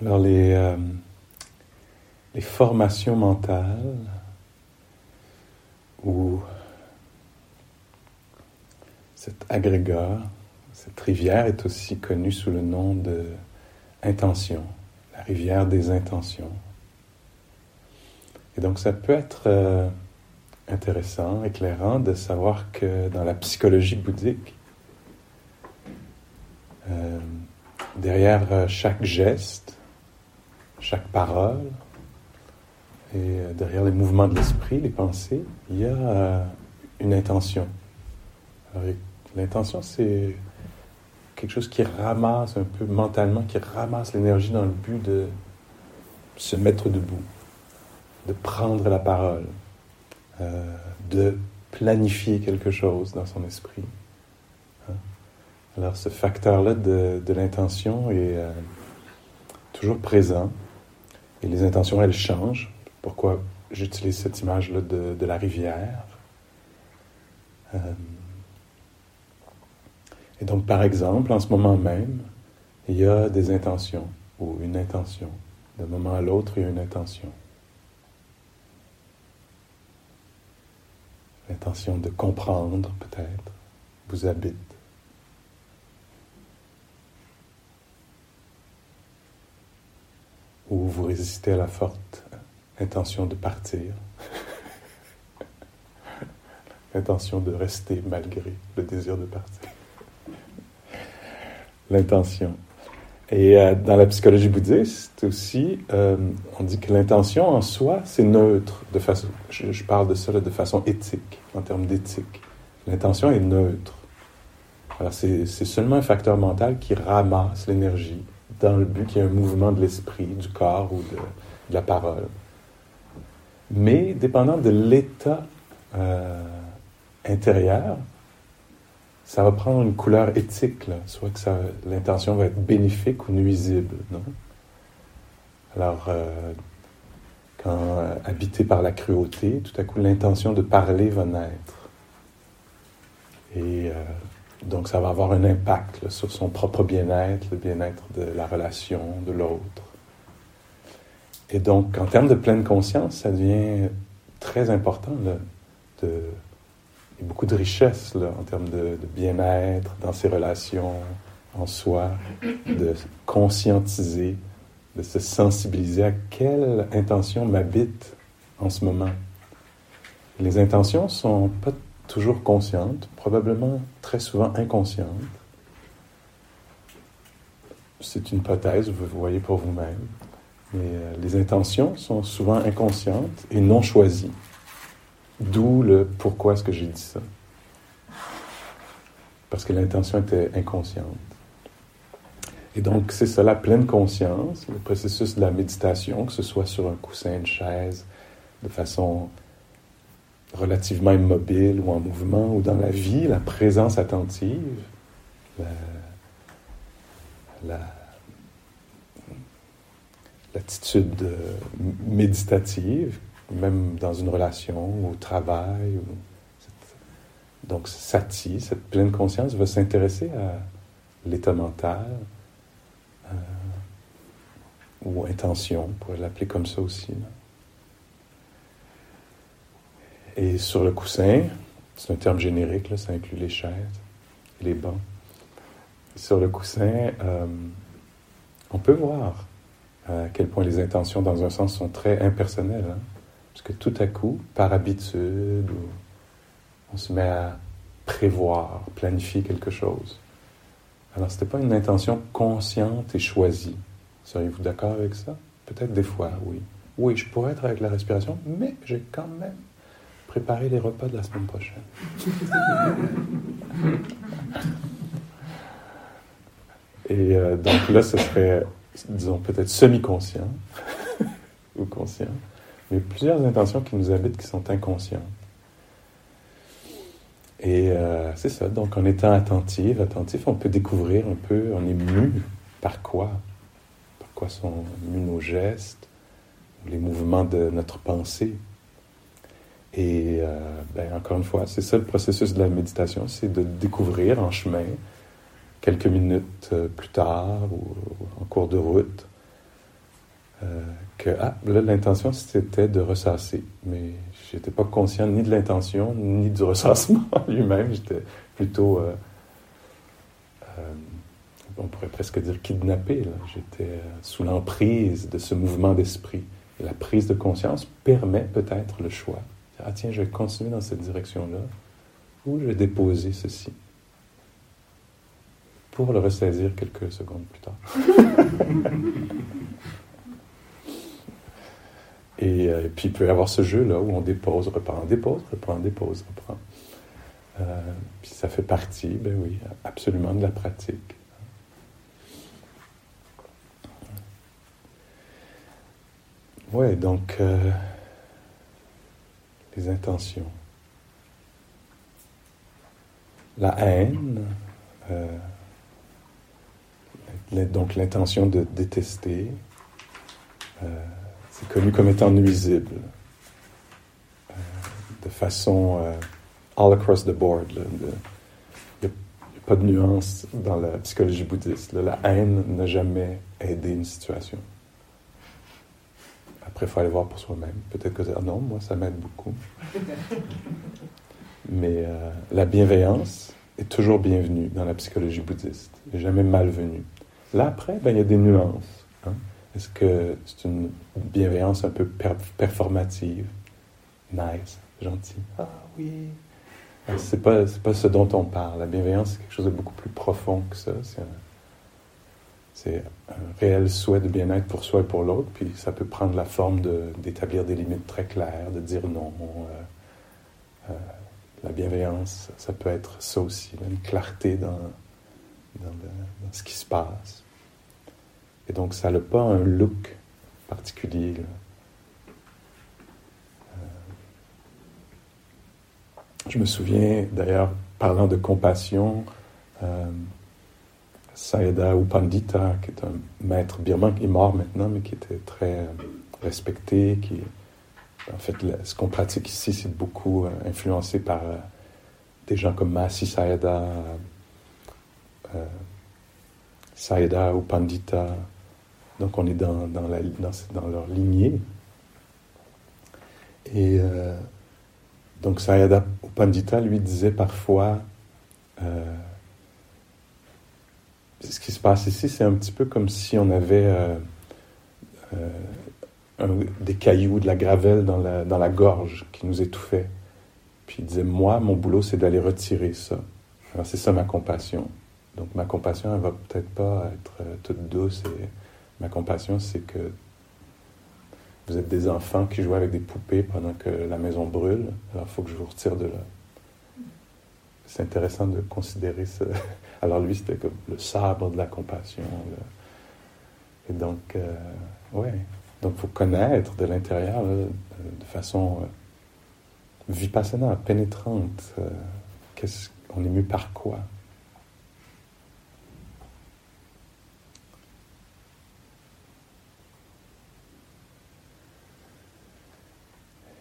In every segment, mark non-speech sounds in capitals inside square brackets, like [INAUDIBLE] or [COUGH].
Alors les, euh, les formations mentales ou cet agrégat, cette rivière est aussi connue sous le nom de intention, la rivière des intentions. Et donc ça peut être euh, intéressant, éclairant de savoir que dans la psychologie bouddhique, euh, derrière chaque geste, chaque parole, et euh, derrière les mouvements de l'esprit, les pensées, il y a une intention. L'intention, c'est quelque chose qui ramasse un peu mentalement, qui ramasse l'énergie dans le but de se mettre debout, de prendre la parole, de planifier quelque chose dans son esprit. Alors ce facteur-là de, l'intention est euh, toujours présent et les intentions, elles changent. Pourquoi j'utilise cette image-là de, la rivière? Euh, Et donc, par exemple, en ce moment même, il y a des intentions ou une intention. D'un moment à l'autre, il y a une intention. L'intention de comprendre, peut-être, vous habite. Ou vous résistez à la forte intention de partir, [LAUGHS] l'intention de rester malgré le désir de partir, l'intention. Et euh, dans la psychologie bouddhiste aussi, euh, on dit que l'intention en soi, c'est neutre. De façon, je, parle de ça de façon éthique, en termes d'éthique. L'intention est neutre. Alors c'est seulement un facteur mental qui ramasse l'énergie dans le but qu'il y ait un mouvement de l'esprit, du corps ou de, la parole. Mais dépendant de l'état euh, intérieur, ça va prendre une couleur éthique, soit que l'intention va être bénéfique ou nuisible. Alors, euh, quand euh, habité par la cruauté, tout à coup l'intention de parler va naître. Et donc, ça va avoir un impact sur son propre bien-être, le bien-être de la relation, de l'autre. Et donc, en termes de pleine conscience, ça devient très important. il y a beaucoup de richesse en termes de, bien-être dans ses relations, en soi, de conscientiser, de se sensibiliser à quelle intention m'habite en ce moment. Les intentions sont pas toujours consciente, probablement très souvent inconsciente. C'est une hypothèse, vous voyez pour vous-même. Mais euh, les intentions sont souvent inconscientes et non choisies. D'où le pourquoi est-ce que j'ai dit ça. Parce que l'intention était inconsciente. Et donc, c'est ça, la pleine conscience, le processus de la méditation, que ce soit sur un coussin, une chaise, de façon relativement immobile ou en mouvement ou dans la vie, la présence attentive, l'attitude méditative, même dans une relation ou au travail. donc, sati, cette pleine conscience, va s'intéresser à l'état mental euh, ou intention, on pourrait l'appeler comme ça aussi. Et sur le coussin, c'est un terme générique, là, ça inclut les chaises et les bancs. Sur le coussin, euh, on peut voir à quel point les intentions, dans un sens, sont très impersonnelles. Hein. parce que tout à coup, par habitude, on se met à prévoir, planifier quelque chose. Alors, ce n'était pas une intention consciente et choisie. Seriez-vous d'accord avec ça? Peut-être des fois, oui. Oui, je pourrais être avec la respiration, mais j'ai quand même préparer les repas de la semaine prochaine. [LAUGHS] Et euh, donc là, ce serait, disons, peut-être semi-conscient [LAUGHS] ou conscient, mais plusieurs intentions qui nous habitent qui sont inconscientes. Et euh, c'est ça, donc en étant attentif, attentif, on peut découvrir un peu, on est mu par quoi? Par quoi sont mus nos gestes, les mouvements de notre pensée? Et euh, ben, encore une fois, c'est ça le processus de la méditation, c'est de découvrir en chemin, quelques minutes euh, plus tard ou, en cours de route, euh, que ah, là, l'intention, c'était de ressasser. Mais je n'étais pas conscient ni de l'intention, ni du ressassement [LAUGHS] lui-même. J'étais plutôt, on pourrait presque dire kidnappé. J'étais sous l'emprise de ce mouvement d'esprit. Et la prise de conscience permet peut-être le choix. Ah tiens, je vais continuer dans cette direction-là, ou je vais déposer ceci? Pour le ressaisir quelques secondes plus tard. [LAUGHS] et, euh, puis il peut y avoir ce jeu-là où on dépose, reprend, dépose, reprend, dépose, reprend. Euh, puis ça fait partie, ben oui, absolument de la pratique. Oui, donc euh, les intentions. La haine, donc l'intention de détester, euh, c'est connu comme étant nuisible, euh, de façon euh, all across the board. N'y a, pas de nuance dans la psychologie bouddhiste. La haine n'a jamais aidé une situation. Après, il faut aller voir pour soi-même. Peut-être que ah non, moi, ça m'aide beaucoup. [LAUGHS] Mais la bienveillance est toujours bienvenue dans la psychologie bouddhiste, et jamais malvenue. Là, après, ben, il y a des nuances. Hein. Est-ce que c'est une bienveillance un peu performative? Nice, gentil. Ah oui. C'est pas, pas ce dont on parle. La bienveillance, c'est quelque chose de beaucoup plus profond que ça. C'est réel souhait de bien-être pour soi et pour l'autre. Puis ça peut prendre la forme d'établir des limites très claires, de dire non. Euh, euh, la bienveillance, ça peut être ça aussi, une clarté dans, dans, ce qui se passe. Et donc, ça n'a pas un look particulier. Euh, je me souviens d'ailleurs, parlant de compassion, Sayadaw Upandita, qui est un maître birman, qui est mort maintenant, mais qui était très respecté, qui, en fait, ce qu'on pratique ici, c'est beaucoup euh, influencé par euh, des gens comme Masi Sayadaw, euh, Sayada ou Pandita. Donc on est dans, dans, leur lignée. Et euh, donc Sayada ou Pandita lui disait parfois euh, ce qui se passe ici, c'est un petit peu comme si on avait des cailloux, de la gravelle dans la, gorge qui nous étouffait. Puis il disait, moi, mon boulot, c'est d'aller retirer ça. C'est ça ma compassion. Donc ma compassion, elle va peut-être pas être euh, toute douce. Ma compassion, c'est que vous êtes des enfants qui jouent avec des poupées pendant que la maison brûle. Alors il faut que je vous retire de là. C'est intéressant de considérer ça. [LAUGHS] Alors lui, c'était comme le sabre de la compassion. Et donc, euh, ouais. Donc faut connaître de l'intérieur de façon euh, vipassana, pénétrante. qu'est-ce, on est mieux par quoi?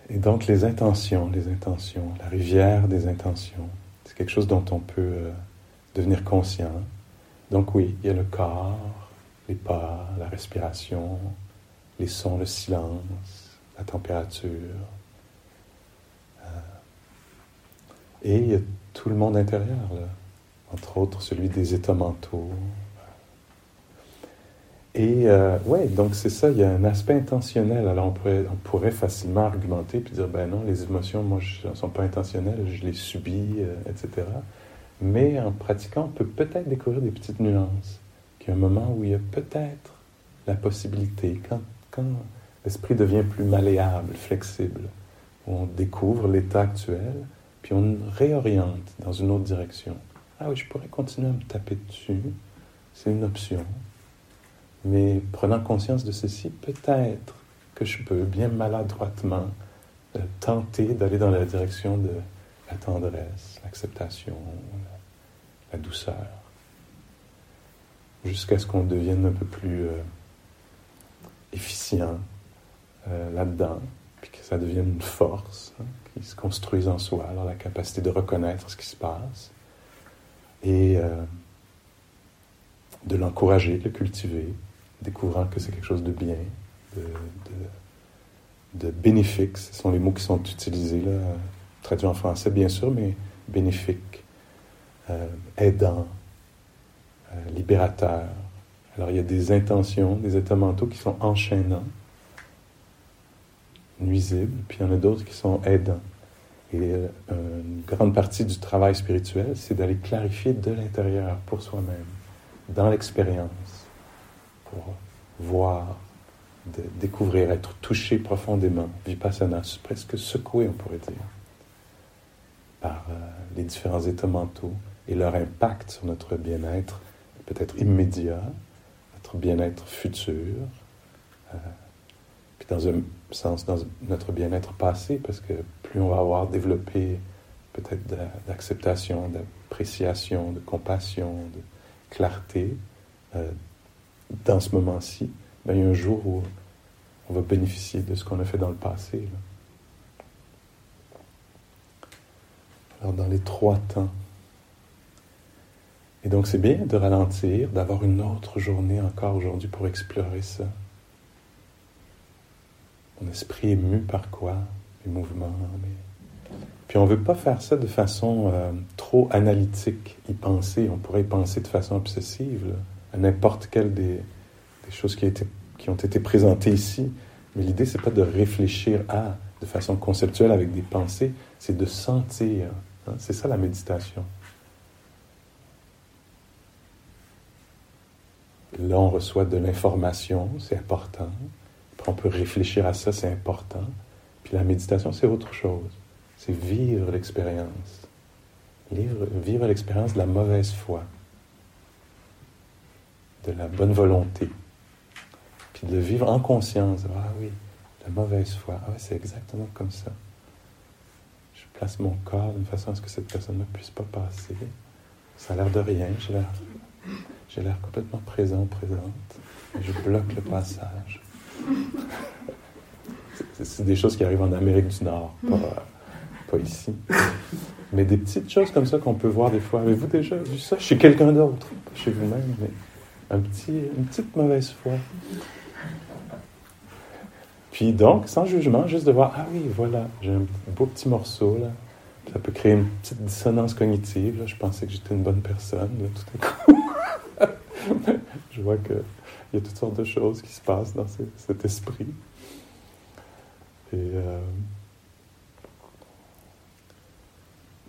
Et donc les intentions, les intentions, la rivière des intentions, quelque chose dont on peut euh, devenir conscient. Donc oui, il y a le corps, les pas, la respiration, les sons, le silence, la température. Euh, et il y a tout le monde intérieur, entre autres celui des états mentaux, et euh, ouais, donc c'est ça, il y a un aspect intentionnel. Alors on pourrait, facilement argumenter puis dire, ben non, les émotions, moi, ne sont pas intentionnelles, je les subis, euh, etc. Mais en pratiquant, on peut peut-être découvrir des petites nuances. Qu'il y a un moment où il y a peut-être la possibilité, quand, quand l'esprit devient plus malléable, flexible, où on découvre l'état actuel, puis on réoriente dans une autre direction. Ah oui, je pourrais continuer à me taper dessus, c'est une option. Mais prenant conscience de ceci, peut-être que je peux bien maladroitement euh, tenter d'aller dans la direction de la tendresse, l'acceptation, la, douceur, jusqu'à ce qu'on devienne un peu plus euh, efficient euh, là-dedans, puis que ça devienne une force hein, qui se construise en soi, alors la capacité de reconnaître ce qui se passe et de l'encourager, de le cultiver, découvrant que c'est quelque chose de bien, de, bénéfique. Ce sont les mots qui sont utilisés là, traduits en français bien sûr, mais bénéfique, euh, aidant, euh, libérateur. Alors il y a des intentions, des états mentaux qui sont enchaînants, nuisibles, puis il y en a d'autres qui sont aidants. Et euh, une grande partie du travail spirituel, c'est d'aller clarifier de l'intérieur pour soi-même, dans l'expérience, pour voir, découvrir, être touché profondément, vipassana, presque secoué, on pourrait dire, par euh, les différents états mentaux et leur impact sur notre bien-être, peut-être immédiat, notre bien-être futur, euh, puis dans un sens, dans notre bien-être passé, parce que plus on va avoir développé peut-être d'acceptation, d'appréciation, de compassion, de clarté euh, dans ce moment-ci, ben, il y a un jour où on va bénéficier de ce qu'on a fait dans le passé. Alors dans les trois temps. Et donc c'est bien de ralentir, d'avoir une autre journée encore aujourd'hui pour explorer ça. Mon esprit est mu par quoi? Les mouvements. Puis on ne veut pas faire ça de façon euh, trop analytique, y penser. On pourrait y penser de façon obsessive n'importe quelle des, choses qui, ont été présentées ici. Mais l'idée, c'est pas de réfléchir à de façon conceptuelle avec des pensées, c'est de sentir. Hein. C'est ça la méditation. Là, on reçoit de l'information, c'est important on peut réfléchir à ça, c'est important. Puis la méditation, c'est autre chose. C'est vivre l'expérience. Vivre, l'expérience de la mauvaise foi, de la bonne volonté. Puis de vivre en conscience. Ah oui, la mauvaise foi. Ah oui, c'est exactement comme ça. Je place mon corps d'une façon à ce que cette personne ne puisse pas passer. Ça a l'air de rien. J'ai l'air, j'ai l'air complètement présent, présente. Je bloque le passage. C'est des choses qui arrivent en Amérique du Nord, pas, pas ici. Mais des petites choses comme ça qu'on peut voir des fois. Avez-vous déjà vu ça? Chez quelqu'un d'autre Pas chez vous-même, mais un petit, une petite mauvaise foi. Puis donc, sans jugement, juste de voir, ah oui, voilà, j'ai un beau petit morceau là. Ça peut créer une petite dissonance cognitive. Là. Je pensais que j'étais une bonne personne. Tout à coup, [LAUGHS] je vois que il y a toutes sortes de choses qui se passent dans cet esprit. Et euh,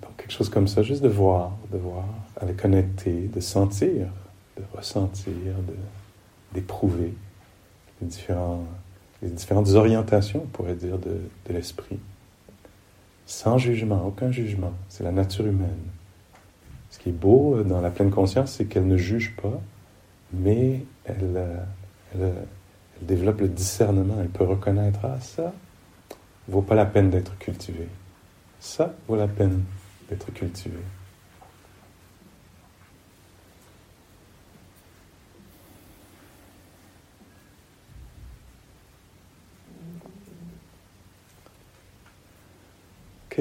donc quelque chose comme ça, juste de voir, de voir, les connecter, de sentir, de ressentir, d'éprouver les, les différentes orientations, on pourrait dire, de, de l'esprit. Sans jugement, aucun jugement. C'est la nature humaine. Ce qui est beau euh, dans la pleine conscience, c'est qu'elle ne juge pas, mais elle, elle, développe le discernement. Elle peut reconnaître Ah, ça vaut pas la peine d'être cultivé. Ça vaut la peine d'être cultivé.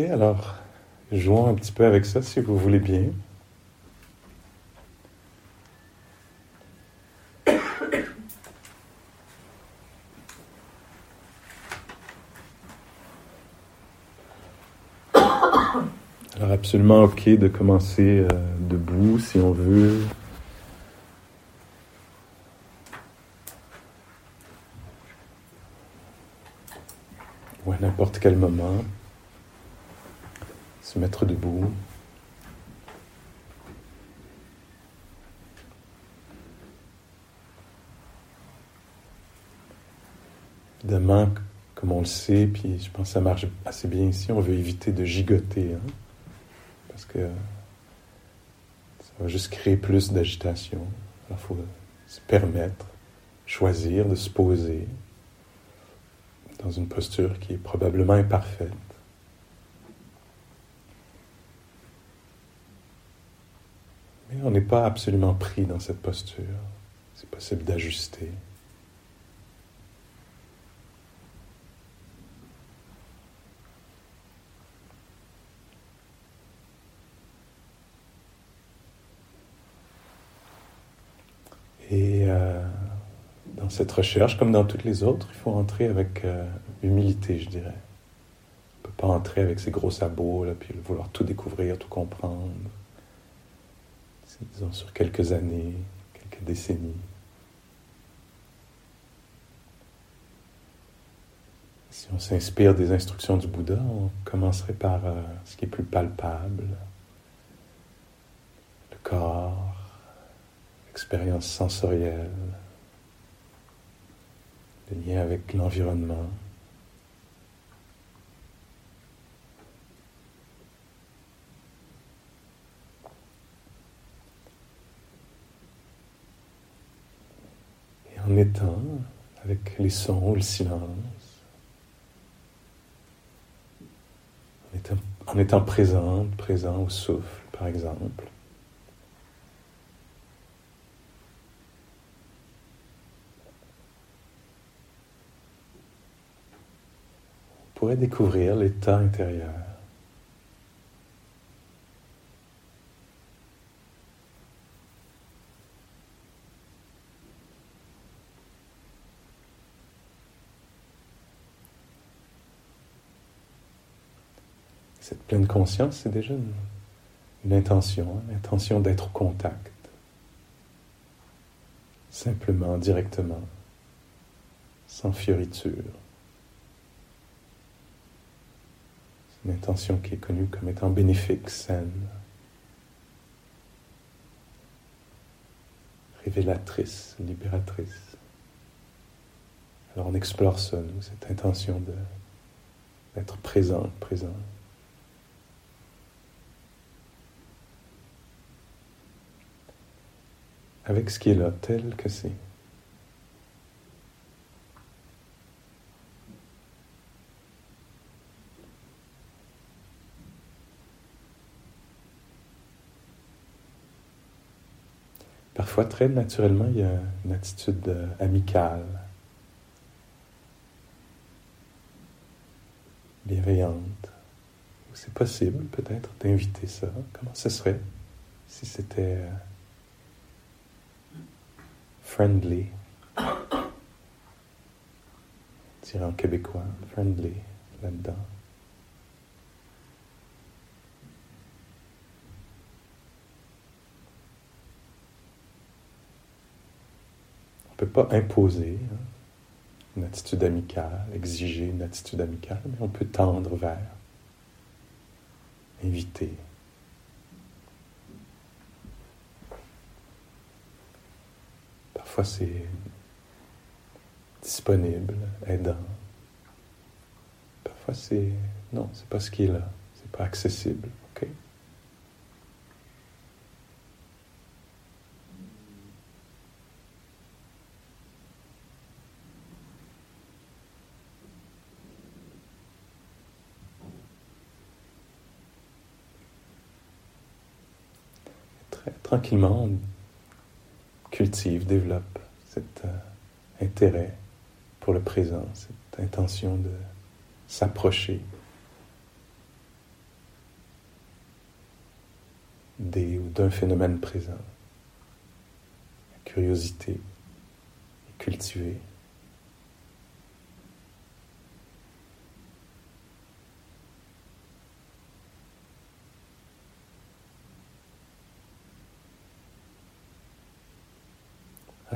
Alors jouons un petit peu avec ça si vous voulez bien. absolument OK de commencer euh, debout si on veut. Ou à n'importe quel moment. Se mettre debout. Évidemment, comme on le sait, puis je pense que ça marche assez bien ici, on veut éviter de gigoter. Hein parce que ça va juste créer plus d'agitation. il faut se permettre, choisir de se poser dans une posture qui est probablement imparfaite. On n'est pas absolument pris dans cette posture. C'est possible d'ajuster. Et euh, dans cette recherche, comme dans toutes les autres, il faut entrer avec euh, humilité, je dirais. On ne peut pas entrer avec ses gros sabots, là, puis vouloir tout découvrir, tout comprendre. Disons, sur quelques années, quelques décennies. Si on s'inspire des instructions du Bouddha, on commencerait par euh, ce qui est plus palpable, le corps, l'expérience sensorielle, le lien avec l'environnement. Et en étant avec les sons ou le silence, en étant, en étant présent, présent au souffle par exemple, pourrait découvrir l'état intérieur. Cette pleine conscience, c'est déjà une, intention, une intention d'être au contact, simplement, directement, sans fioriture. une intention qui est connue comme étant bénéfique, saine, révélatrice, libératrice. Alors on explore ça, nous, cette intention d'être présent, présent. Avec ce qui est là, tel que c'est. Parfois, très naturellement, il y a une attitude euh, amicale, bienveillante. C'est possible peut-être d'inviter ça. Comment ce serait si c'était euh, friendly, dirais en québécois, friendly là-dedans. ne peut pas imposer hein, une attitude amicale, exiger une attitude amicale, mais on peut tendre vers, inviter. Parfois c'est disponible, aidant. Parfois c'est non, c'est pas ce qui est là, c'est pas accessible. ok? Tranquillement, on cultive, développe cet euh, intérêt pour le présent, cette intention de s'approcher des ou d'un phénomène présent. La curiosité est cultivée.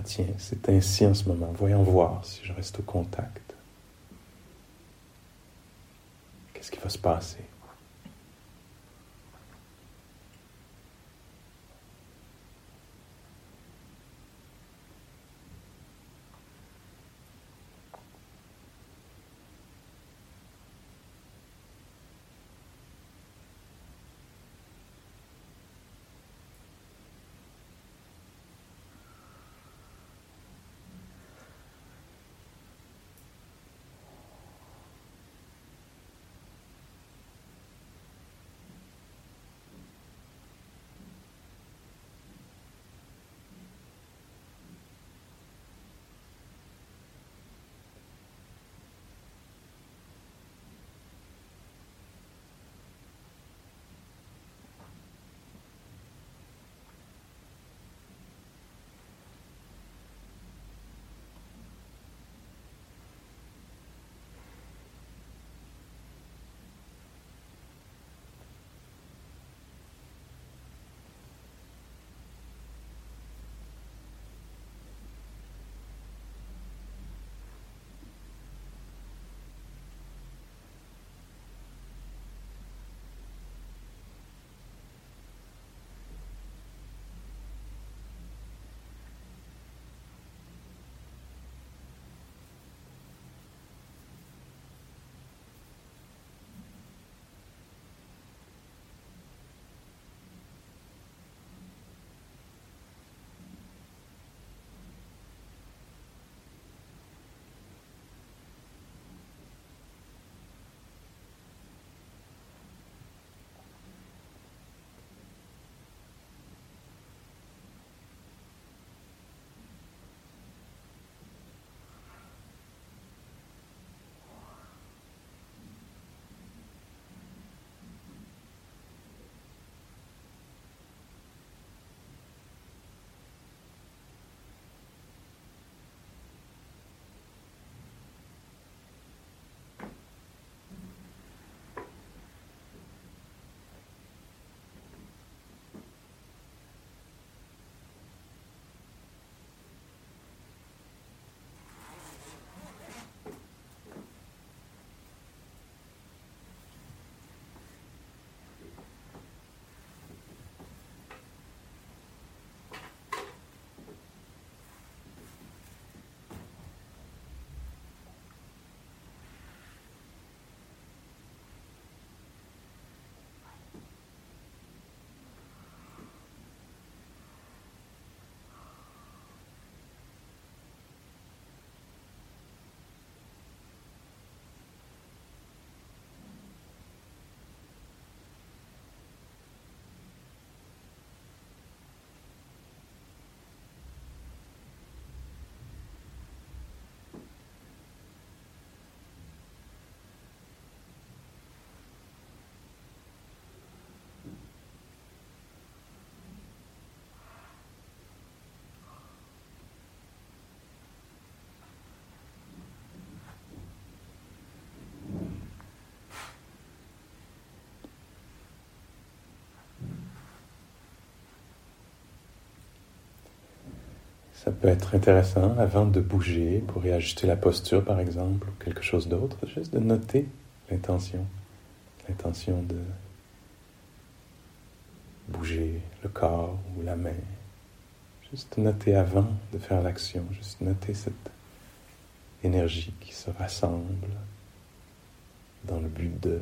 Tiens, c'est ainsi en ce moment. Voyons voir si je reste au contact. Qu'est-ce qui va se passer? Ça peut être intéressant avant de bouger pour réajuster la posture par exemple ou quelque chose d'autre, juste de noter l'intention, l'intention de bouger le corps ou la main. Juste noter avant de faire l'action, juste noter cette énergie qui se rassemble dans le but de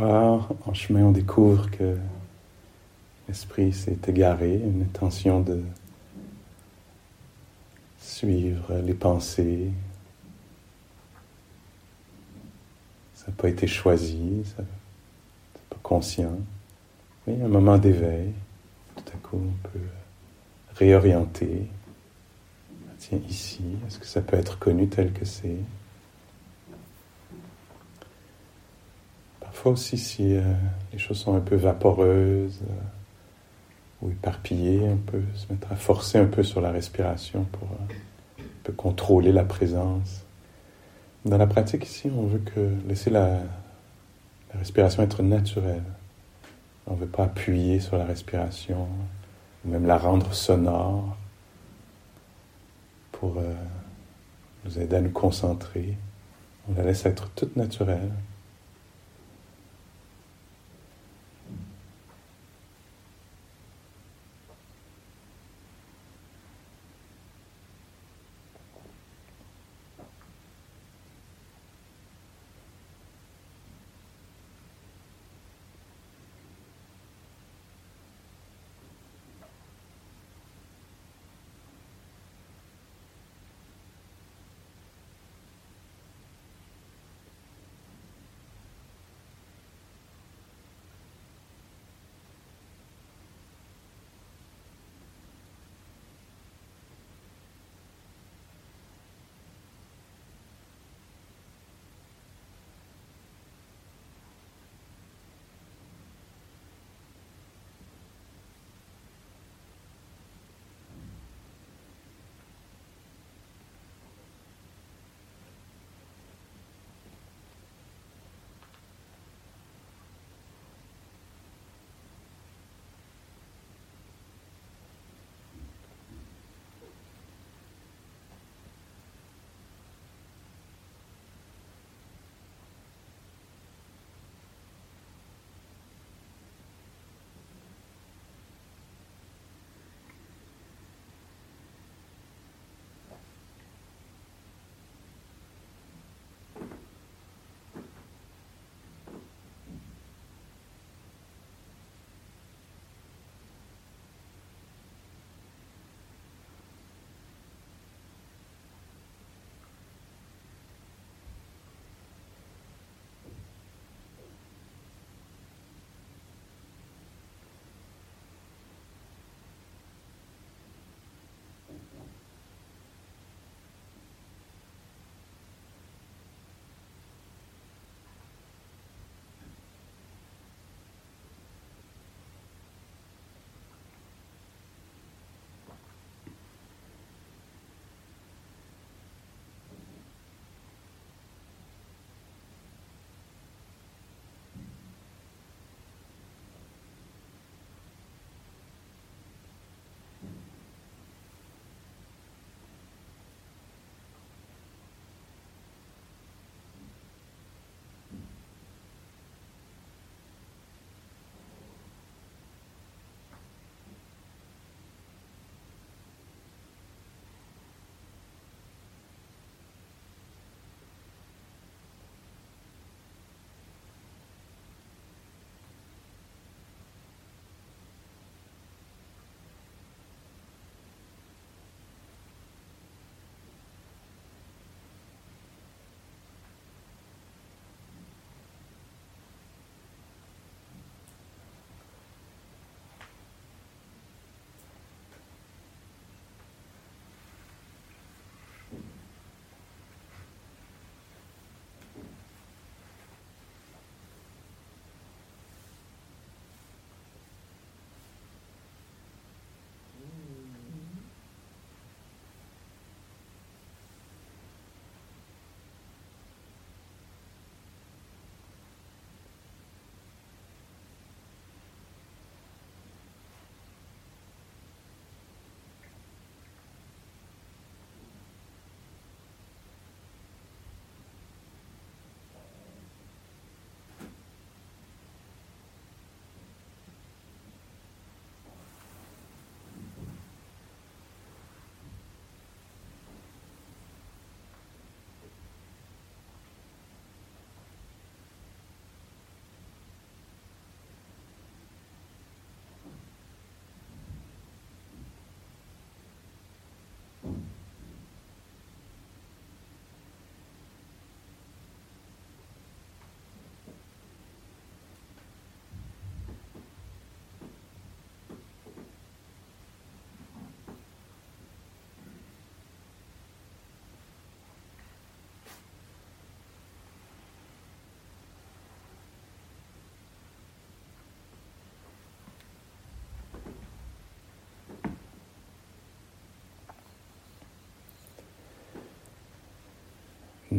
En chemin, on découvre que l'esprit s'est égaré, une intention de suivre les pensées. Ça n'a pas été choisi, ça n'est pas conscient. Mais un moment d'éveil, tout à coup, on peut réorienter. Ah, tiens, ici, est-ce que ça peut être connu tel que c'est? Parfois aussi, si euh, les choses sont un peu vaporeuses euh, ou éparpillées, on peut se mettre à forcer un peu sur la respiration pour euh, un peu contrôler la présence. Dans la pratique ici, on veut laisser la, la respiration être naturelle. On ne veut pas appuyer sur la respiration, ou même la rendre sonore pour nous aider à nous concentrer. On la laisse être toute naturelle.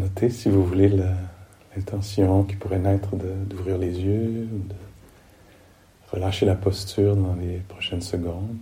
Notez si vous voulez l'intention qui pourrait naître d'ouvrir les yeux de relâcher la posture dans les prochaines secondes.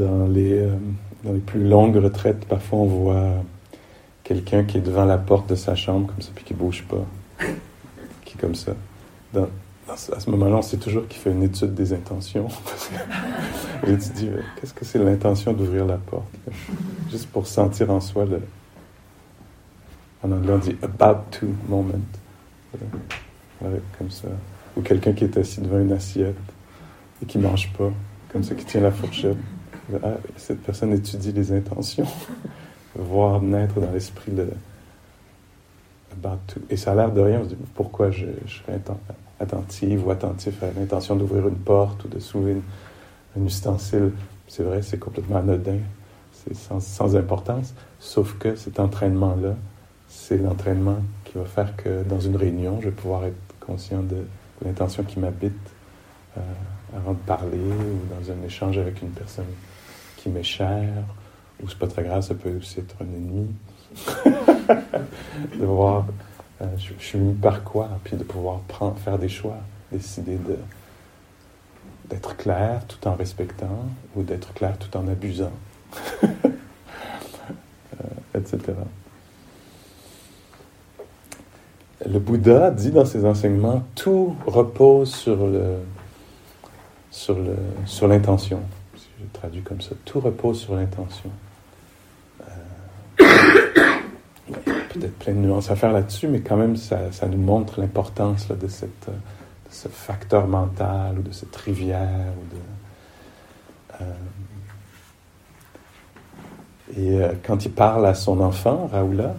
Dans les, euh, dans les plus longues retraites, parfois on voit quelqu'un qui est devant la porte de sa chambre comme ça, puis qui bouge pas, qui est comme ça. À ce moment-là, on sait toujours qu'il fait une étude des intentions. [LAUGHS] Et tu dis, qu'est-ce que c'est l'intention d'ouvrir la porte? Juste pour sentir en soi le. En anglais, on dit about to moment. comme ça. Ou quelqu'un qui est assis devant une assiette et qui mange pas, comme ça, qui tient la fourchette. Ah, cette personne étudie les intentions, [LAUGHS] voir naître dans l'esprit le Et ça a l'air de rien. On se dit pourquoi je, serais attentive ou attentif à l'intention d'ouvrir une porte ou de soulever un ustensile? C'est vrai, c'est complètement anodin, c'est sans, importance. Sauf que cet entraînement-là, c'est l'entraînement qui va faire que dans une réunion, je vais pouvoir être conscient de l'intention qui m'habite euh, avant de parler ou dans un échange avec une personne qui m'est cher, ou c'est pas très grave, ça peut aussi être un ennemi. [LAUGHS] de voir, euh, je, suis venu par quoi, puis de pouvoir prendre, faire des choix, décider de d'être clair tout en respectant, ou d'être clair tout en abusant, [LAUGHS] euh, etc. Le Bouddha dit dans ses enseignements, tout repose sur le sur le sur l'intention je traduis comme ça, tout repose sur l'intention. Euh, [COUGHS] peut-être plein de nuances à faire là-dessus, mais quand même, ça, nous montre l'importance de, cette, de ce facteur mental ou de cette rivière. Euh, et euh, quand il parle à son enfant, Raoula,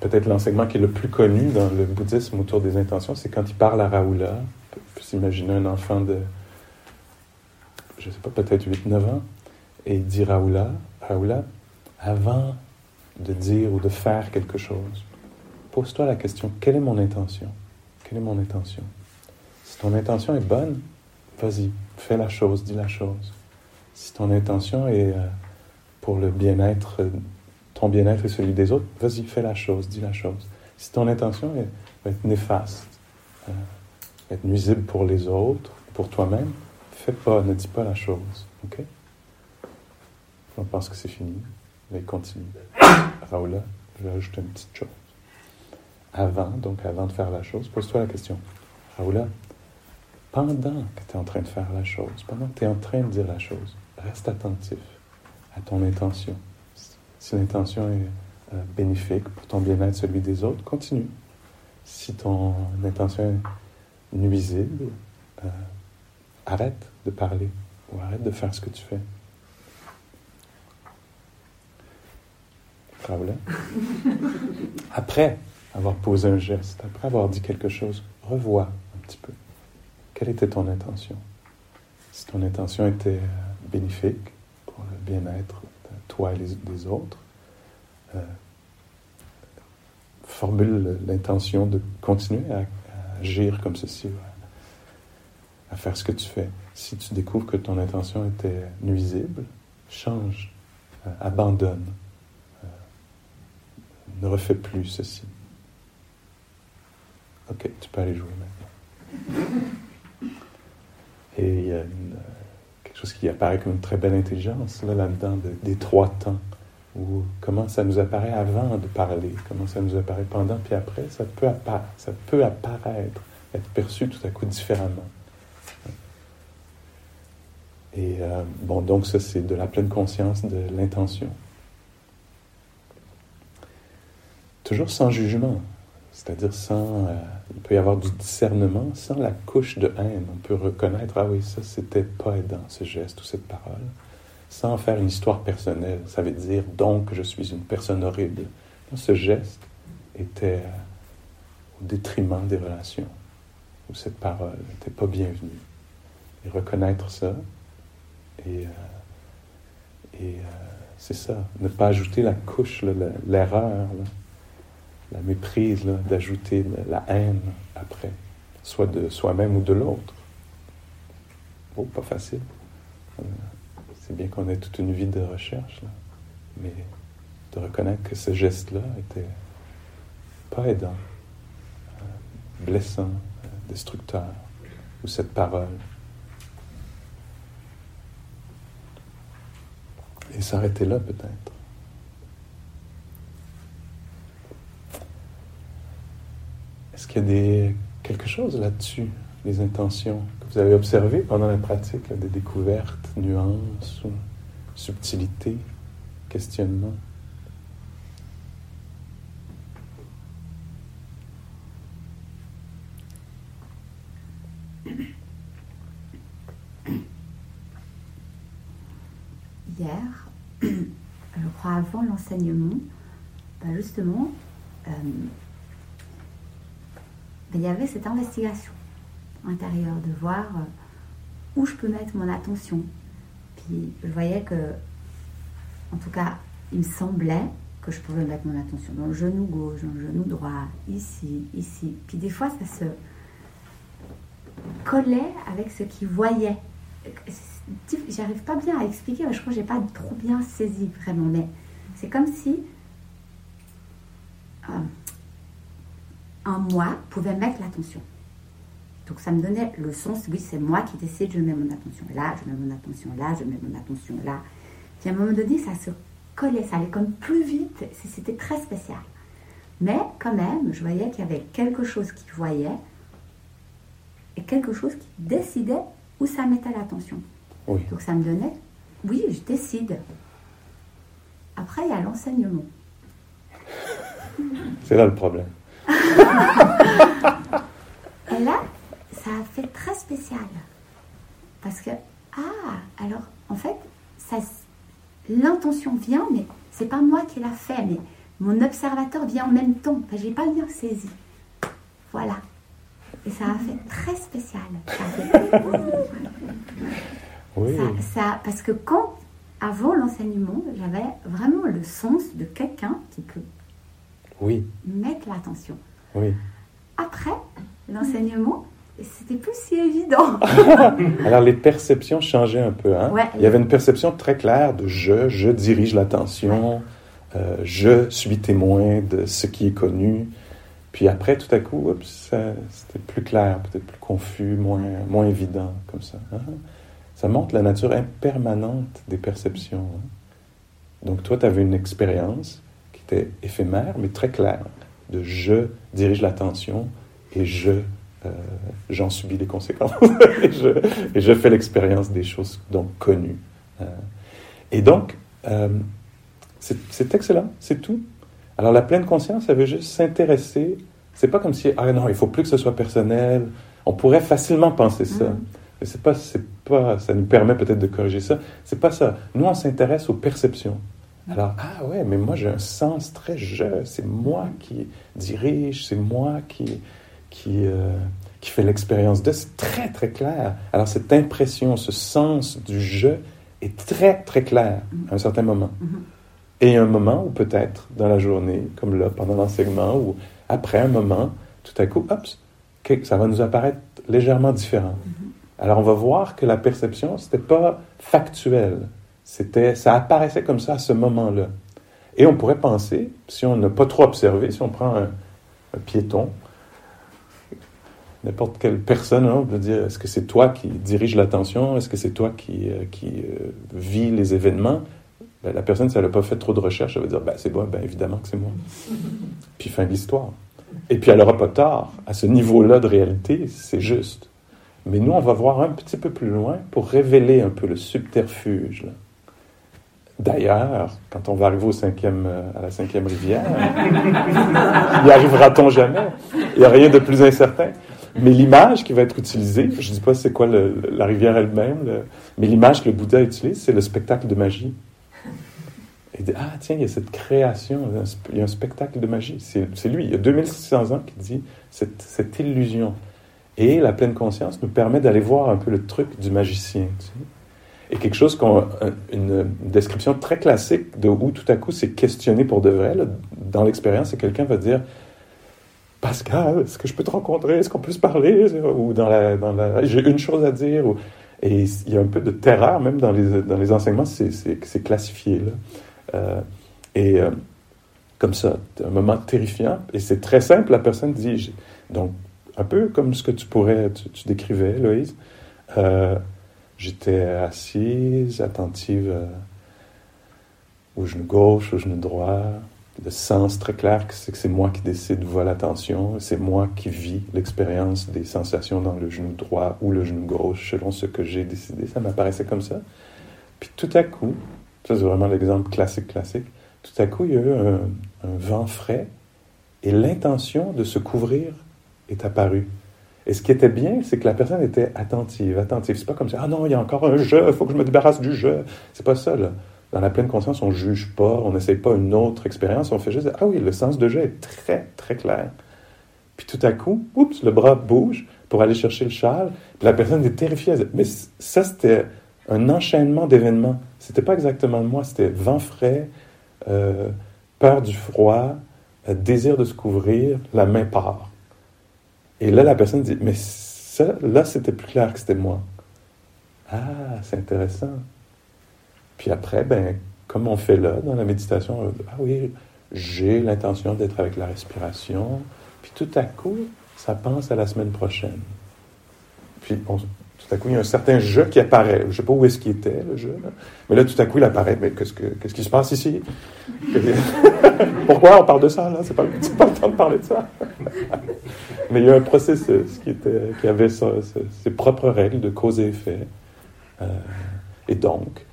peut-être l'enseignement qui est le plus connu dans le bouddhisme autour des intentions, c'est quand il parle à Raoula. On peut s'imaginer un enfant de je ne sais pas, peut-être 8-9 ans, et il dit Raoula, avant de dire ou de faire quelque chose, pose-toi la question, quelle est mon intention? Quelle est mon intention? Si ton intention est bonne, vas-y, fais la chose, dis la chose. Si ton intention est euh, pour le bien-être, ton bien-être et celui des autres, vas-y, fais la chose, dis la chose. Si ton intention est, va être néfaste, euh, être nuisible pour les autres, pour toi-même, pas, ne dis pas la chose. OK? On pense que c'est fini, mais continue. [COUGHS] Raoula, je vais ajouter une petite chose. Avant, donc avant de faire la chose, pose-toi la question. Raoula, pendant que tu es en train de faire la chose, pendant que tu es en train de dire la chose, reste attentif à ton intention. Si l'intention est euh, bénéfique pour ton bien-être, celui des autres, continue. Si ton intention est nuisible, euh, arrête de parler ou arrête de faire ce que tu fais. [LAUGHS] Après avoir posé un geste, après avoir dit quelque chose, revois un petit peu. Quelle était ton intention? Si ton intention était bénéfique pour le bien-être de toi et des autres, euh, formule l'intention de continuer à, à agir comme ceci à faire ce que tu fais. Si tu découvres que ton intention était nuisible, change, euh, abandonne, euh, ne refais plus ceci. Ok, tu peux aller jouer maintenant. Et il y a quelque chose qui apparaît comme une très belle intelligence là, là-dedans, des trois temps, ou comment ça nous apparaît avant de parler, comment ça nous apparaît pendant puis après, ça peut, ça peut apparaître, être perçu tout à coup différemment. Et euh, bon, donc ça c'est de la pleine conscience de l'intention. Toujours sans jugement, c'est-à-dire sans... Euh, il peut y avoir du discernement sans la couche de haine. On peut reconnaître, ah oui, ça c'était pas aidant, ce geste ou cette parole sans faire une histoire personnelle. Ça veut dire donc je suis une personne horrible. Ce geste était au détriment des relations, où cette parole n'était pas bienvenue. Et reconnaître ça, et, euh, euh, c'est ça, ne pas ajouter la couche, l'erreur, la méprise, d'ajouter la haine après, soit de soi-même ou de l'autre. Oh, pas facile. Euh, c'est bien qu'on ait toute une vie de recherche, mais de reconnaître que ce geste-là était pas aidant, blessant, destructeur, ou cette parole. Et s'arrêter là peut-être. Est-ce qu'il y a des, quelque chose là-dessus, les intentions vous avez observé pendant la pratique des découvertes, nuances, subtilités, questionnements? Hier, [CLEARS THROAT] je crois avant l'enseignement, ben justement, euh, ben il y avait cette investigation intérieur, de voir euh, où je peux mettre mon attention. Puis je voyais que, en tout cas, il me semblait que je pouvais mettre mon attention dans le genou gauche, dans le genou droit, ici, ici. Puis des fois, ça se collait avec ce qu'il voyait. J'arrive pas bien à expliquer, je crois que j'ai pas trop bien saisi vraiment, mais c'est comme si euh, un moi pouvait mettre l'attention. Donc ça me donnait le sens, oui, c'est moi qui décide, je mets mon attention là, je mets mon attention là, je mets mon attention là. Puis à un moment donné, ça se collait, ça allait comme plus vite, c'était très spécial. Mais quand même, je voyais qu'il y avait quelque chose qui voyait et quelque chose qui décidait où ça mettait l'attention. Donc ça me donnait, oui, je décide. Après, il y a l'enseignement. [LAUGHS] C'est là le problème. [LAUGHS] et là, ça a fait très spécial. Parce que, ah, alors, en fait, l'intention vient, mais c'est pas moi qui l'a fait, mais mon observateur vient en même temps. Je j'ai pas bien saisi. Voilà. Et ça a fait très spécial. Oui. Ça, parce que quand, avant l'enseignement, j'avais vraiment le sens de quelqu'un qui peut oui. mettre l'attention. Oui. Après l'enseignement, c'était plus si évident. [LAUGHS] Alors les perceptions changeaient un peu. Hein? Il y avait une perception très claire de je, je dirige l'attention, euh, je suis témoin de ce qui est connu. Puis après, tout à coup, c'était plus clair, peut-être plus confus, moins, moins évident, comme ça. Hein? Ça montre la nature impermanente des perceptions. Hein? Donc toi, tu avais une expérience qui était éphémère, mais très claire, de je dirige l'attention et je euh, j'en subis les conséquences [LAUGHS] et, je, fais l'expérience des choses donc connues. Euh, et donc, euh, c'est excellent, c'est tout. Alors la pleine conscience, ça veut juste s'intéresser. C'est pas comme si ah non, il faut plus que ce soit personnel. On pourrait facilement penser ça, mm. mais c'est pas, pas. Ça nous permet peut-être de corriger ça. C'est pas ça. Nous, on s'intéresse aux perceptions. Mm. Alors, ah ouais, mais moi j'ai un sens très je, c'est moi qui dirige, c'est moi qui, qui, euh, qui fait l'expérience de. C'est très, très clair. Alors, cette impression, ce sens du je est très, très clair à un certain moment. Mm-hmm. Et un moment où peut-être dans la journée, comme là, pendant l'enseignement, ou après un moment, tout à coup, hop, ça va nous apparaître légèrement différent. Alors, on va voir que la perception, c'était pas factuel. C'était, ça apparaissait comme ça à ce moment-là. Et on pourrait penser, si on n'a pas trop observé, si on prend un piéton, n'importe quelle personne hein, veut dire est-ce que c'est toi qui dirige l'attention? Est-ce que c'est toi qui, euh, euh, vis les événements? Ben, la personne, si elle n'a pas fait trop de recherche, elle va dire ben, c'est moi, ben, évidemment que c'est moi. Puis fin de l'histoire. Et puis elle n'aura pas tort. À ce niveau-là de réalité, c'est juste. Mais nous, on va voir un petit peu plus loin pour révéler un peu le subterfuge. D'ailleurs, quand on va arriver au cinquième, euh, à la cinquième rivière, [LAUGHS] y arrivera-t-on jamais? Il n'y a rien de plus incertain. Mais l'image qui va être utilisée, je ne dis pas c'est quoi la rivière elle-même, mais l'image que le Bouddha utilise, c'est le spectacle de magie. Il dit, ah tiens, il y a cette création, il y a un spectacle de magie. C'est lui, il y a 2600 ans qui dit cette, cette, illusion. Et la pleine conscience nous permet d'aller voir un peu le truc du magicien. Et quelque chose qu'on, une description très classique de où tout à coup c'est questionné pour de vrai, dans l'expérience, c'est quelqu'un va dire, Pascal, est-ce que je peux te rencontrer? Est-ce qu'on peut se parler? Ou dans la, dans la j'ai une chose à dire. Et il y a un peu de terreur, même dans les, dans les enseignements, c'est classifié. Là. Euh, et euh, comme ça, un moment terrifiant. Et c'est très simple, la personne dit, donc un peu comme ce que tu pourrais, tu, décrivais, Loïse. Euh, j'étais assise, attentive au genou gauche, au genou droit. Le sens très clair c'est que c'est moi qui décide voir l'attention, c'est moi qui vis l'expérience des sensations dans le genou droit ou le genou gauche selon ce que j'ai décidé. Ça m'apparaissait comme ça. Puis tout à coup, ça, c'est vraiment l'exemple classique, classique. Tout à coup, il y a eu un, vent frais et l'intention de se couvrir est apparue. Et ce qui était bien, c'est que la personne était attentive, attentive. C'est pas comme ça, ah non, il y a encore un jeu, il faut que je me débarrasse du jeu. C'est pas ça, là. Dans la pleine conscience, on juge pas, on n'essaye pas une autre expérience, on fait juste, ah oui, le sens de jeu est très, très clair. Puis tout à coup, oups, le bras bouge pour aller chercher le châle, puis la personne est terrifiée. Mais ça, c'était un enchaînement d'événements. C'était pas exactement moi, c'était vent frais, euh, peur du froid, euh, désir de se couvrir, la main part. Et là, la personne dit, mais ça, là, c'était plus clair que c'était moi. Ah, c'est intéressant. Puis après, ben, comme on fait là, dans la méditation, ah oui, j'ai l'intention d'être avec la respiration. Puis tout à coup, ça pense à la semaine prochaine. Puis on, tout à coup, il y a un certain jeu qui apparaît. Je ne sais pas où est-ce qu'il était, le jeu. Mais là, tout à coup, il apparaît. Mais qu'est-ce, que, qu'est-ce qui se passe ici? [LAUGHS] Pourquoi on parle de ça, là? C'est pas, pas le temps de parler de ça. [LAUGHS] mais il y a un processus qui, était, qui avait ses propres règles de cause et effet. Euh, et donc,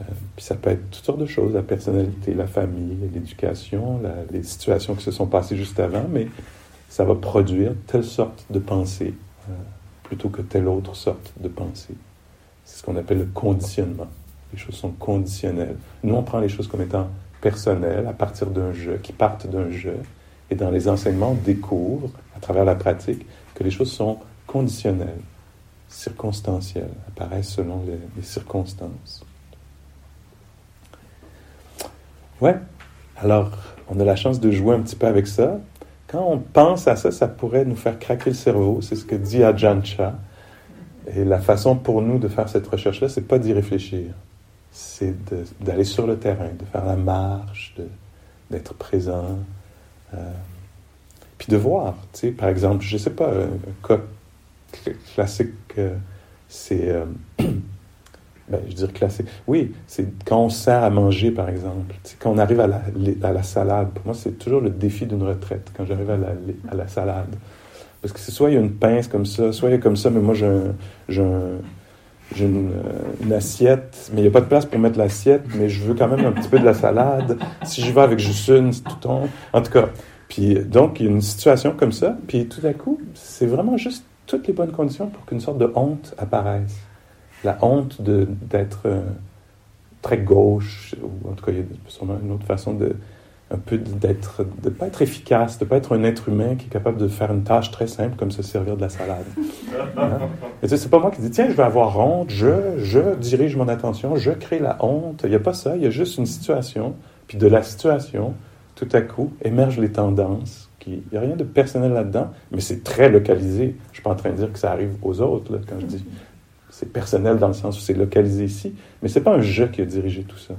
euh, puis ça peut être toutes sortes de choses, la personnalité, la famille, l'éducation, les situations qui se sont passées juste avant, mais ça va produire telle sorte de pensée. Euh, plutôt que telle autre sorte de pensée. C'est ce qu'on appelle le conditionnement. Les choses sont conditionnelles. Nous, on prend les choses comme étant personnelles à partir d'un jeu, qui partent d'un jeu. Et dans les enseignements, on découvre, à travers la pratique, que les choses sont conditionnelles, circonstancielles, apparaissent selon les, les circonstances. Ouais. Alors, on a la chance de jouer un petit peu avec ça. Quand on pense à ça, ça pourrait nous faire craquer le cerveau. C'est ce que dit Ajahn Chah. Et la façon pour nous de faire cette recherche-là, c'est pas d'y réfléchir. C'est d'aller sur le terrain, de faire la marche, d'être présent. Euh, puis de voir. Tu sais, par exemple, je sais pas, un cas classique, euh, c'est euh, [CLEARS THROAT] ben, je veux dire classique. Oui, c'est quand on sert à manger, par exemple. quand on arrive à la, à la salade, pour moi, c'est toujours le défi d'une retraite, quand j'arrive à la, à la salade. Parce que c'est soit il y a une pince comme ça, soit il y a comme ça, mais moi, j'ai j'ai une, euh, une, assiette, mais il n'y a pas de place pour mettre l'assiette, mais je veux quand même un petit peu de la salade. Si je vais avec juste une, c'est tout ton. En tout cas, puis donc, il y a une situation comme ça, puis tout à coup, c'est vraiment juste toutes les bonnes conditions pour qu'une sorte de honte apparaisse la honte d'être euh, très gauche, ou en tout cas, il y a sûrement une autre façon de un peu d'être, de pas être efficace, de pas être un être humain qui est capable de faire une tâche très simple comme se servir de la salade. Hein? [LAUGHS] Et c'est pas moi qui dis tiens je vais avoir honte, je, je dirige mon attention, je crée la honte. Il n'y a pas ça, il y a juste une situation, puis de la situation, tout à coup émergent les tendances. Il n'y a rien de personnel là-dedans, mais c'est très localisé. Je ne suis pas en train de dire que ça arrive aux autres là, quand je dis c'est personnel dans le sens où c'est localisé ici, mais c'est pas un jeu qui a dirigé tout ça.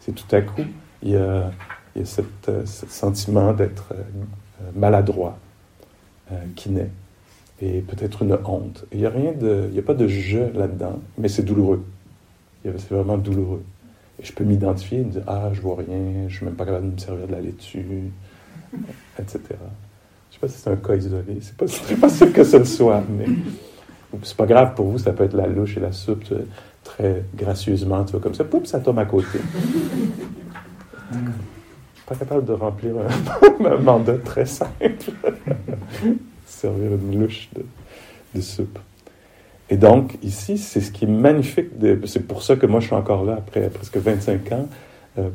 C'est tout à coup, il y a, il y a euh, ce sentiment d'être euh, maladroit euh, qui naît, et peut-être une honte. Il n'y a rien de, il y a pas de jeu là-dedans, mais c'est douloureux. C'est vraiment douloureux. Et je peux m'identifier et me dire Ah, je vois rien, je suis même pas capable de me servir de la laitue, etc. Je sais pas si c'est un cas isolé, c'est pas, pas sûr que ce soit, mais c'est pas grave pour vous, ça peut être la louche et la soupe, très gracieusement, tu vois, comme ça, poup, ça tombe à côté. pas capable de remplir un, [LAUGHS] mandat très simple. [LAUGHS] Servir une louche de, soupe. Et donc, ici, c'est ce qui est magnifique. C'est pour ça que moi, je suis encore là après presque 25 ans, euh,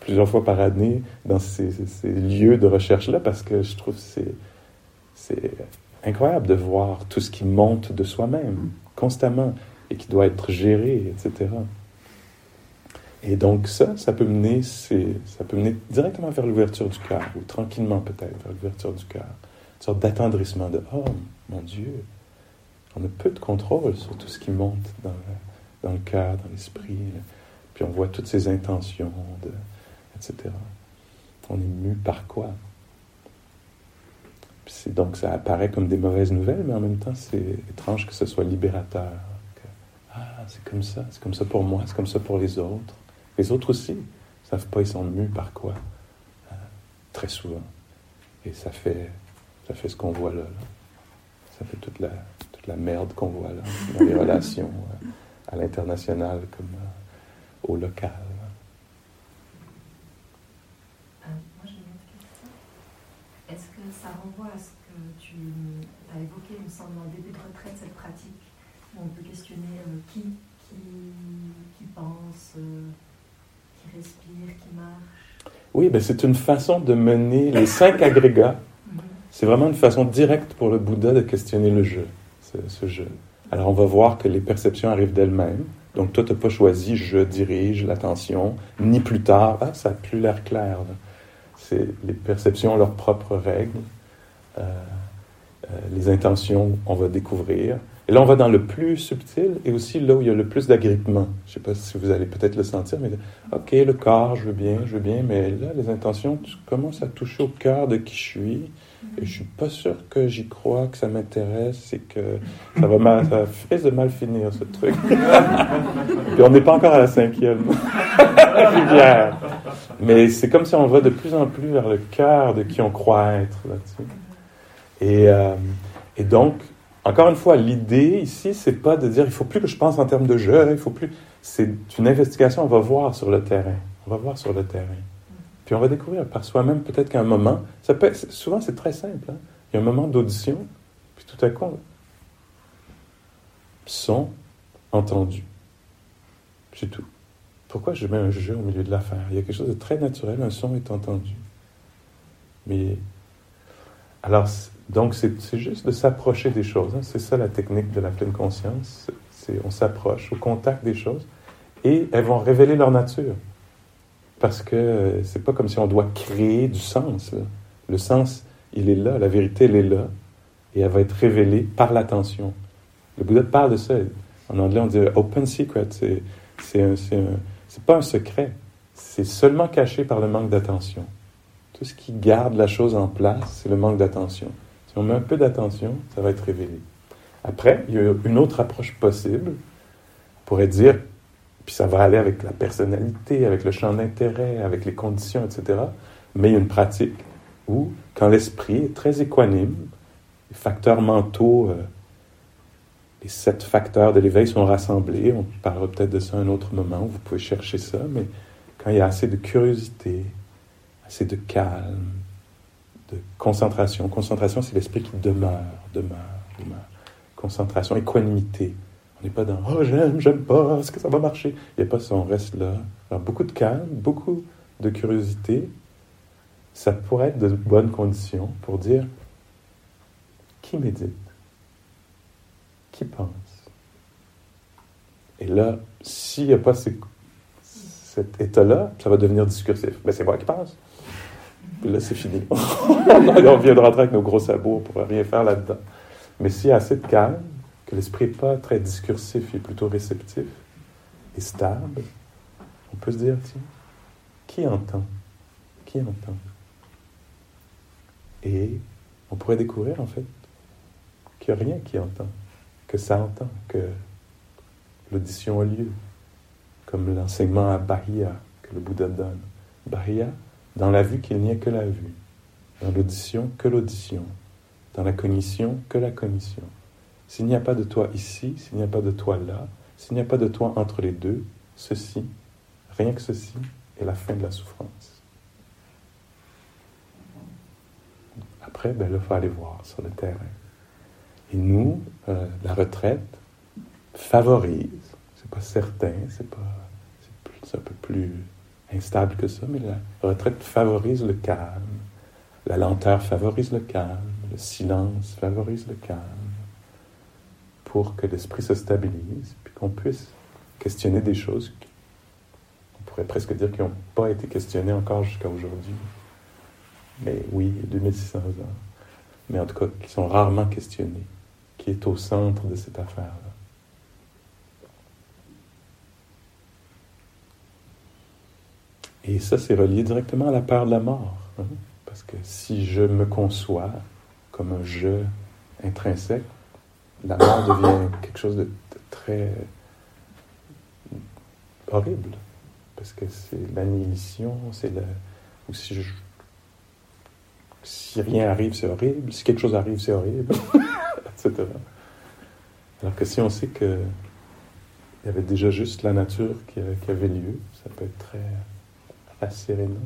plusieurs fois par année, dans ces, lieux de recherche-là, parce que je trouve que c'est incroyable de voir tout ce qui monte de soi-même, constamment, et qui doit être géré, etc. Et donc ça, ça peut mener, ça peut mener directement vers l'ouverture du cœur, ou tranquillement peut-être vers l'ouverture du cœur. Une sorte d'attendrissement de « Oh, mon Dieu, on a peu de contrôle sur tout ce qui monte dans le, dans le cœur, dans l'esprit. Puis on voit toutes ces intentions, de, etc. On est mu par quoi? Donc ça apparaît comme des mauvaises nouvelles, mais en même temps c'est étrange que ce soit libérateur. ah, c'est comme ça, c'est comme ça pour moi, c'est comme ça pour les autres. Les autres aussi ne savent pas, ils sont mus par quoi euh, Très souvent. Et ça fait, ça fait ce qu'on voit là, là. Ça fait toute la, la merde qu'on voit là, dans les [LAUGHS] relations euh, à l'international comme euh, au local. Euh, moi, j'ai une autre question. Est-ce que ça renvoie à ce que tu as évoqué, il me semble, en début de retraite, cette pratique où on peut questionner qui, qui, qui pense, qui respire, qui marche Oui, ben c'est une façon de mener les cinq [LAUGHS] agrégats. Mhm. C'est vraiment une façon directe pour le Bouddha de questionner le jeu ce, jeu. Alors on va voir que les perceptions arrivent d'elles-mêmes. Donc toi, tu n'as pas choisi je dirige l'attention, ni plus tard, ah, ça n'a plus l'air clair. C'est les perceptions leurs propres règles. Euh, euh, les intentions, on va découvrir. Et là, on va dans le plus subtil et aussi là où il y a le plus d'agrippement. Je ne sais pas si vous allez peut-être le sentir, mais OK, le corps, je veux bien, je veux bien, mais là, les intentions, tu commences à toucher au cœur de qui je suis. Et je suis pas sûr que j'y crois, que ça m'intéresse et que ça va mal, ça de mal finir ce truc. [LAUGHS] Puis on n'est pas encore à la cinquième [LAUGHS] rivière. Mais c'est comme si on va de plus en plus vers le cœur de qui on croit être là-dessus. Et, euh, et donc, encore une fois, l'idée ici, c'est pas de dire il faut plus que je pense en termes de jeu, il faut plus. C'est une investigation, on va voir sur le terrain. On va voir sur le terrain. Puis on va découvrir par soi-même peut-être qu'à un moment, ça peut, souvent c'est très simple, hein. il y a un moment d'audition, puis tout à coup, son entendu. C'est tout. Pourquoi je mets un jeu au milieu de l'affaire? Il y a quelque chose de très naturel, un son est entendu. Mais alors, donc c'est juste de s'approcher des choses. Hein. C'est ça la technique de la pleine conscience. On s'approche au contact des choses et elles vont révéler leur nature. Parce que euh, c'est pas comme si on doit créer du sens. Le sens, il est là, la vérité, elle est là, et elle va être révélée par l'attention. Le Bouddha parle de ça. En anglais, on dit open secret. C'est, c'est, c'est pas un secret. C'est seulement caché par le manque d'attention. Tout ce qui garde la chose en place, c'est le manque d'attention. Si on met un peu d'attention, ça va être révélé. Après, il y a une autre approche possible. On pourrait dire puis ça va aller avec la personnalité, avec le champ d'intérêt, avec les conditions, etc. Mais il y a une pratique où, quand l'esprit est très équanime, les facteurs mentaux, euh, les sept facteurs de l'éveil sont rassemblés. On parlera peut-être de ça à un autre moment vous pouvez chercher ça, mais quand il y a assez de curiosité, assez de calme, de concentration. Concentration, c'est l'esprit qui demeure, demeure, demeure. Concentration, équanimité. On n'est pas dans Oh, j'aime, j'aime pas, est-ce que ça va marcher? Il n'y a pas ça, on reste là. Alors, beaucoup de calme, beaucoup de curiosité. Ça pourrait être de bonnes conditions pour dire qui médite? Qui pense Et là, s'il n'y a pas cet état-là, ça va devenir discursif. Mais c'est moi qui pense. Là, c'est fini. [LAUGHS] on vient de rentrer avec nos gros sabots pour rien faire là-dedans. Mais s'il y a assez de calme, que l'esprit n'est pas très discursif, il est plutôt réceptif et stable, on peut se dire, tiens, qui entend? Qui entend? Et on pourrait découvrir en fait qu'il n'y a rien qui entend, que ça entend, que l'audition a lieu, comme l'enseignement à Bahia que le Bouddha donne. Bahia, dans la vue qu'il n'y a que la vue, dans l'audition que l'audition, dans la cognition que la cognition. S'il n'y a pas de toi ici, s'il n'y a pas de toi là, s'il n'y a pas de toi entre les deux, ceci, rien que ceci, est la fin de la souffrance. Après, ben il faut aller voir sur le terrain. Et nous, euh, la retraite favorise, c'est pas certain, c'est pas, c'est un peu plus instable que ça, mais la retraite favorise le calme, la lenteur favorise le calme, le silence favorise le calme, pour que l'esprit se stabilise, puis qu'on puisse questionner des choses on pourrait presque dire qui n'ont pas été questionnées encore jusqu'à aujourd'hui. Mais oui, 2600 ans. Mais en tout cas, qui sont rarement questionnées, qui est au centre de cette affaire-là. Et ça, c'est relié directement à la peur de la mort. Hein. Parce que si je me conçois comme un je intrinsèque, la mort devient quelque chose de, très horrible. Parce que c'est l'annihilation, c'est le. Ou si, si rien arrive, c'est horrible. Si quelque chose arrive, c'est horrible, [LAUGHS] Alors que si on sait que il y avait déjà juste la nature qui, avait lieu, ça peut être très rassérénant.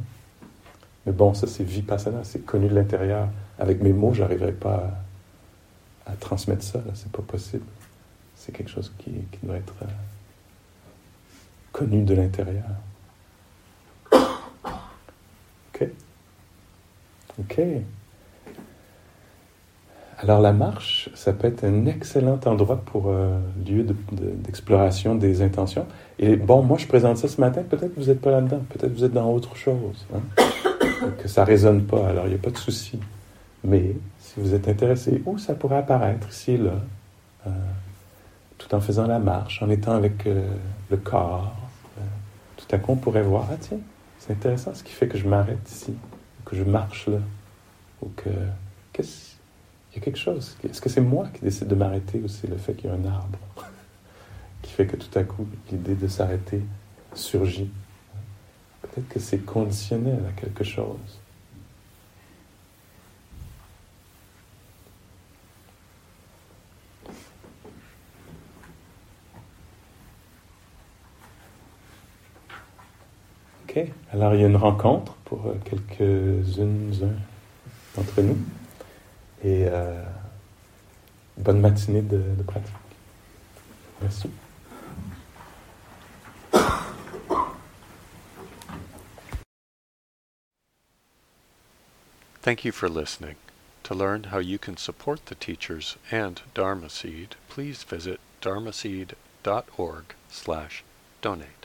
Mais bon, ça c'est vipassana, c'est connu de l'intérieur. Avec mes mots, j'arriverai pas à, transmettre ça, c'est pas possible. C'est quelque chose qui, doit être euh, connu de l'intérieur. [COUGHS] Ok. Ok. Alors la marche, ça peut être un excellent endroit pour euh, lieu d'exploration des intentions. Et bon, moi je présente ça ce matin, peut-être que vous n'êtes pas là-dedans, peut-être que vous êtes dans autre chose. Hein que ça résonne pas, alors il n'y a pas de souci. Mais si vous êtes intéressé, où ça pourrait apparaître, ici et là, euh, tout en faisant la marche, en étant avec euh, le corps, euh, tout à coup on pourrait voir, ah tiens, c'est intéressant ce qui fait que je m'arrête ici, que je marche là, ou que, qu'est-ce, il y a quelque chose. Est-ce que c'est moi qui décide de m'arrêter ou c'est le fait qu'il y a un arbre [LAUGHS] qui fait que tout à coup l'idée de s'arrêter surgit? Peut-être que c'est conditionnel à quelque chose. Ok, alors il y a une rencontre pour euh, quelques-unes d'entre nous. Et euh, bonne matinée de pratique. Merci. Thank you for listening. To learn how you can support the teachers and Dharma Seed, please visit dharmaseed.org slash donate.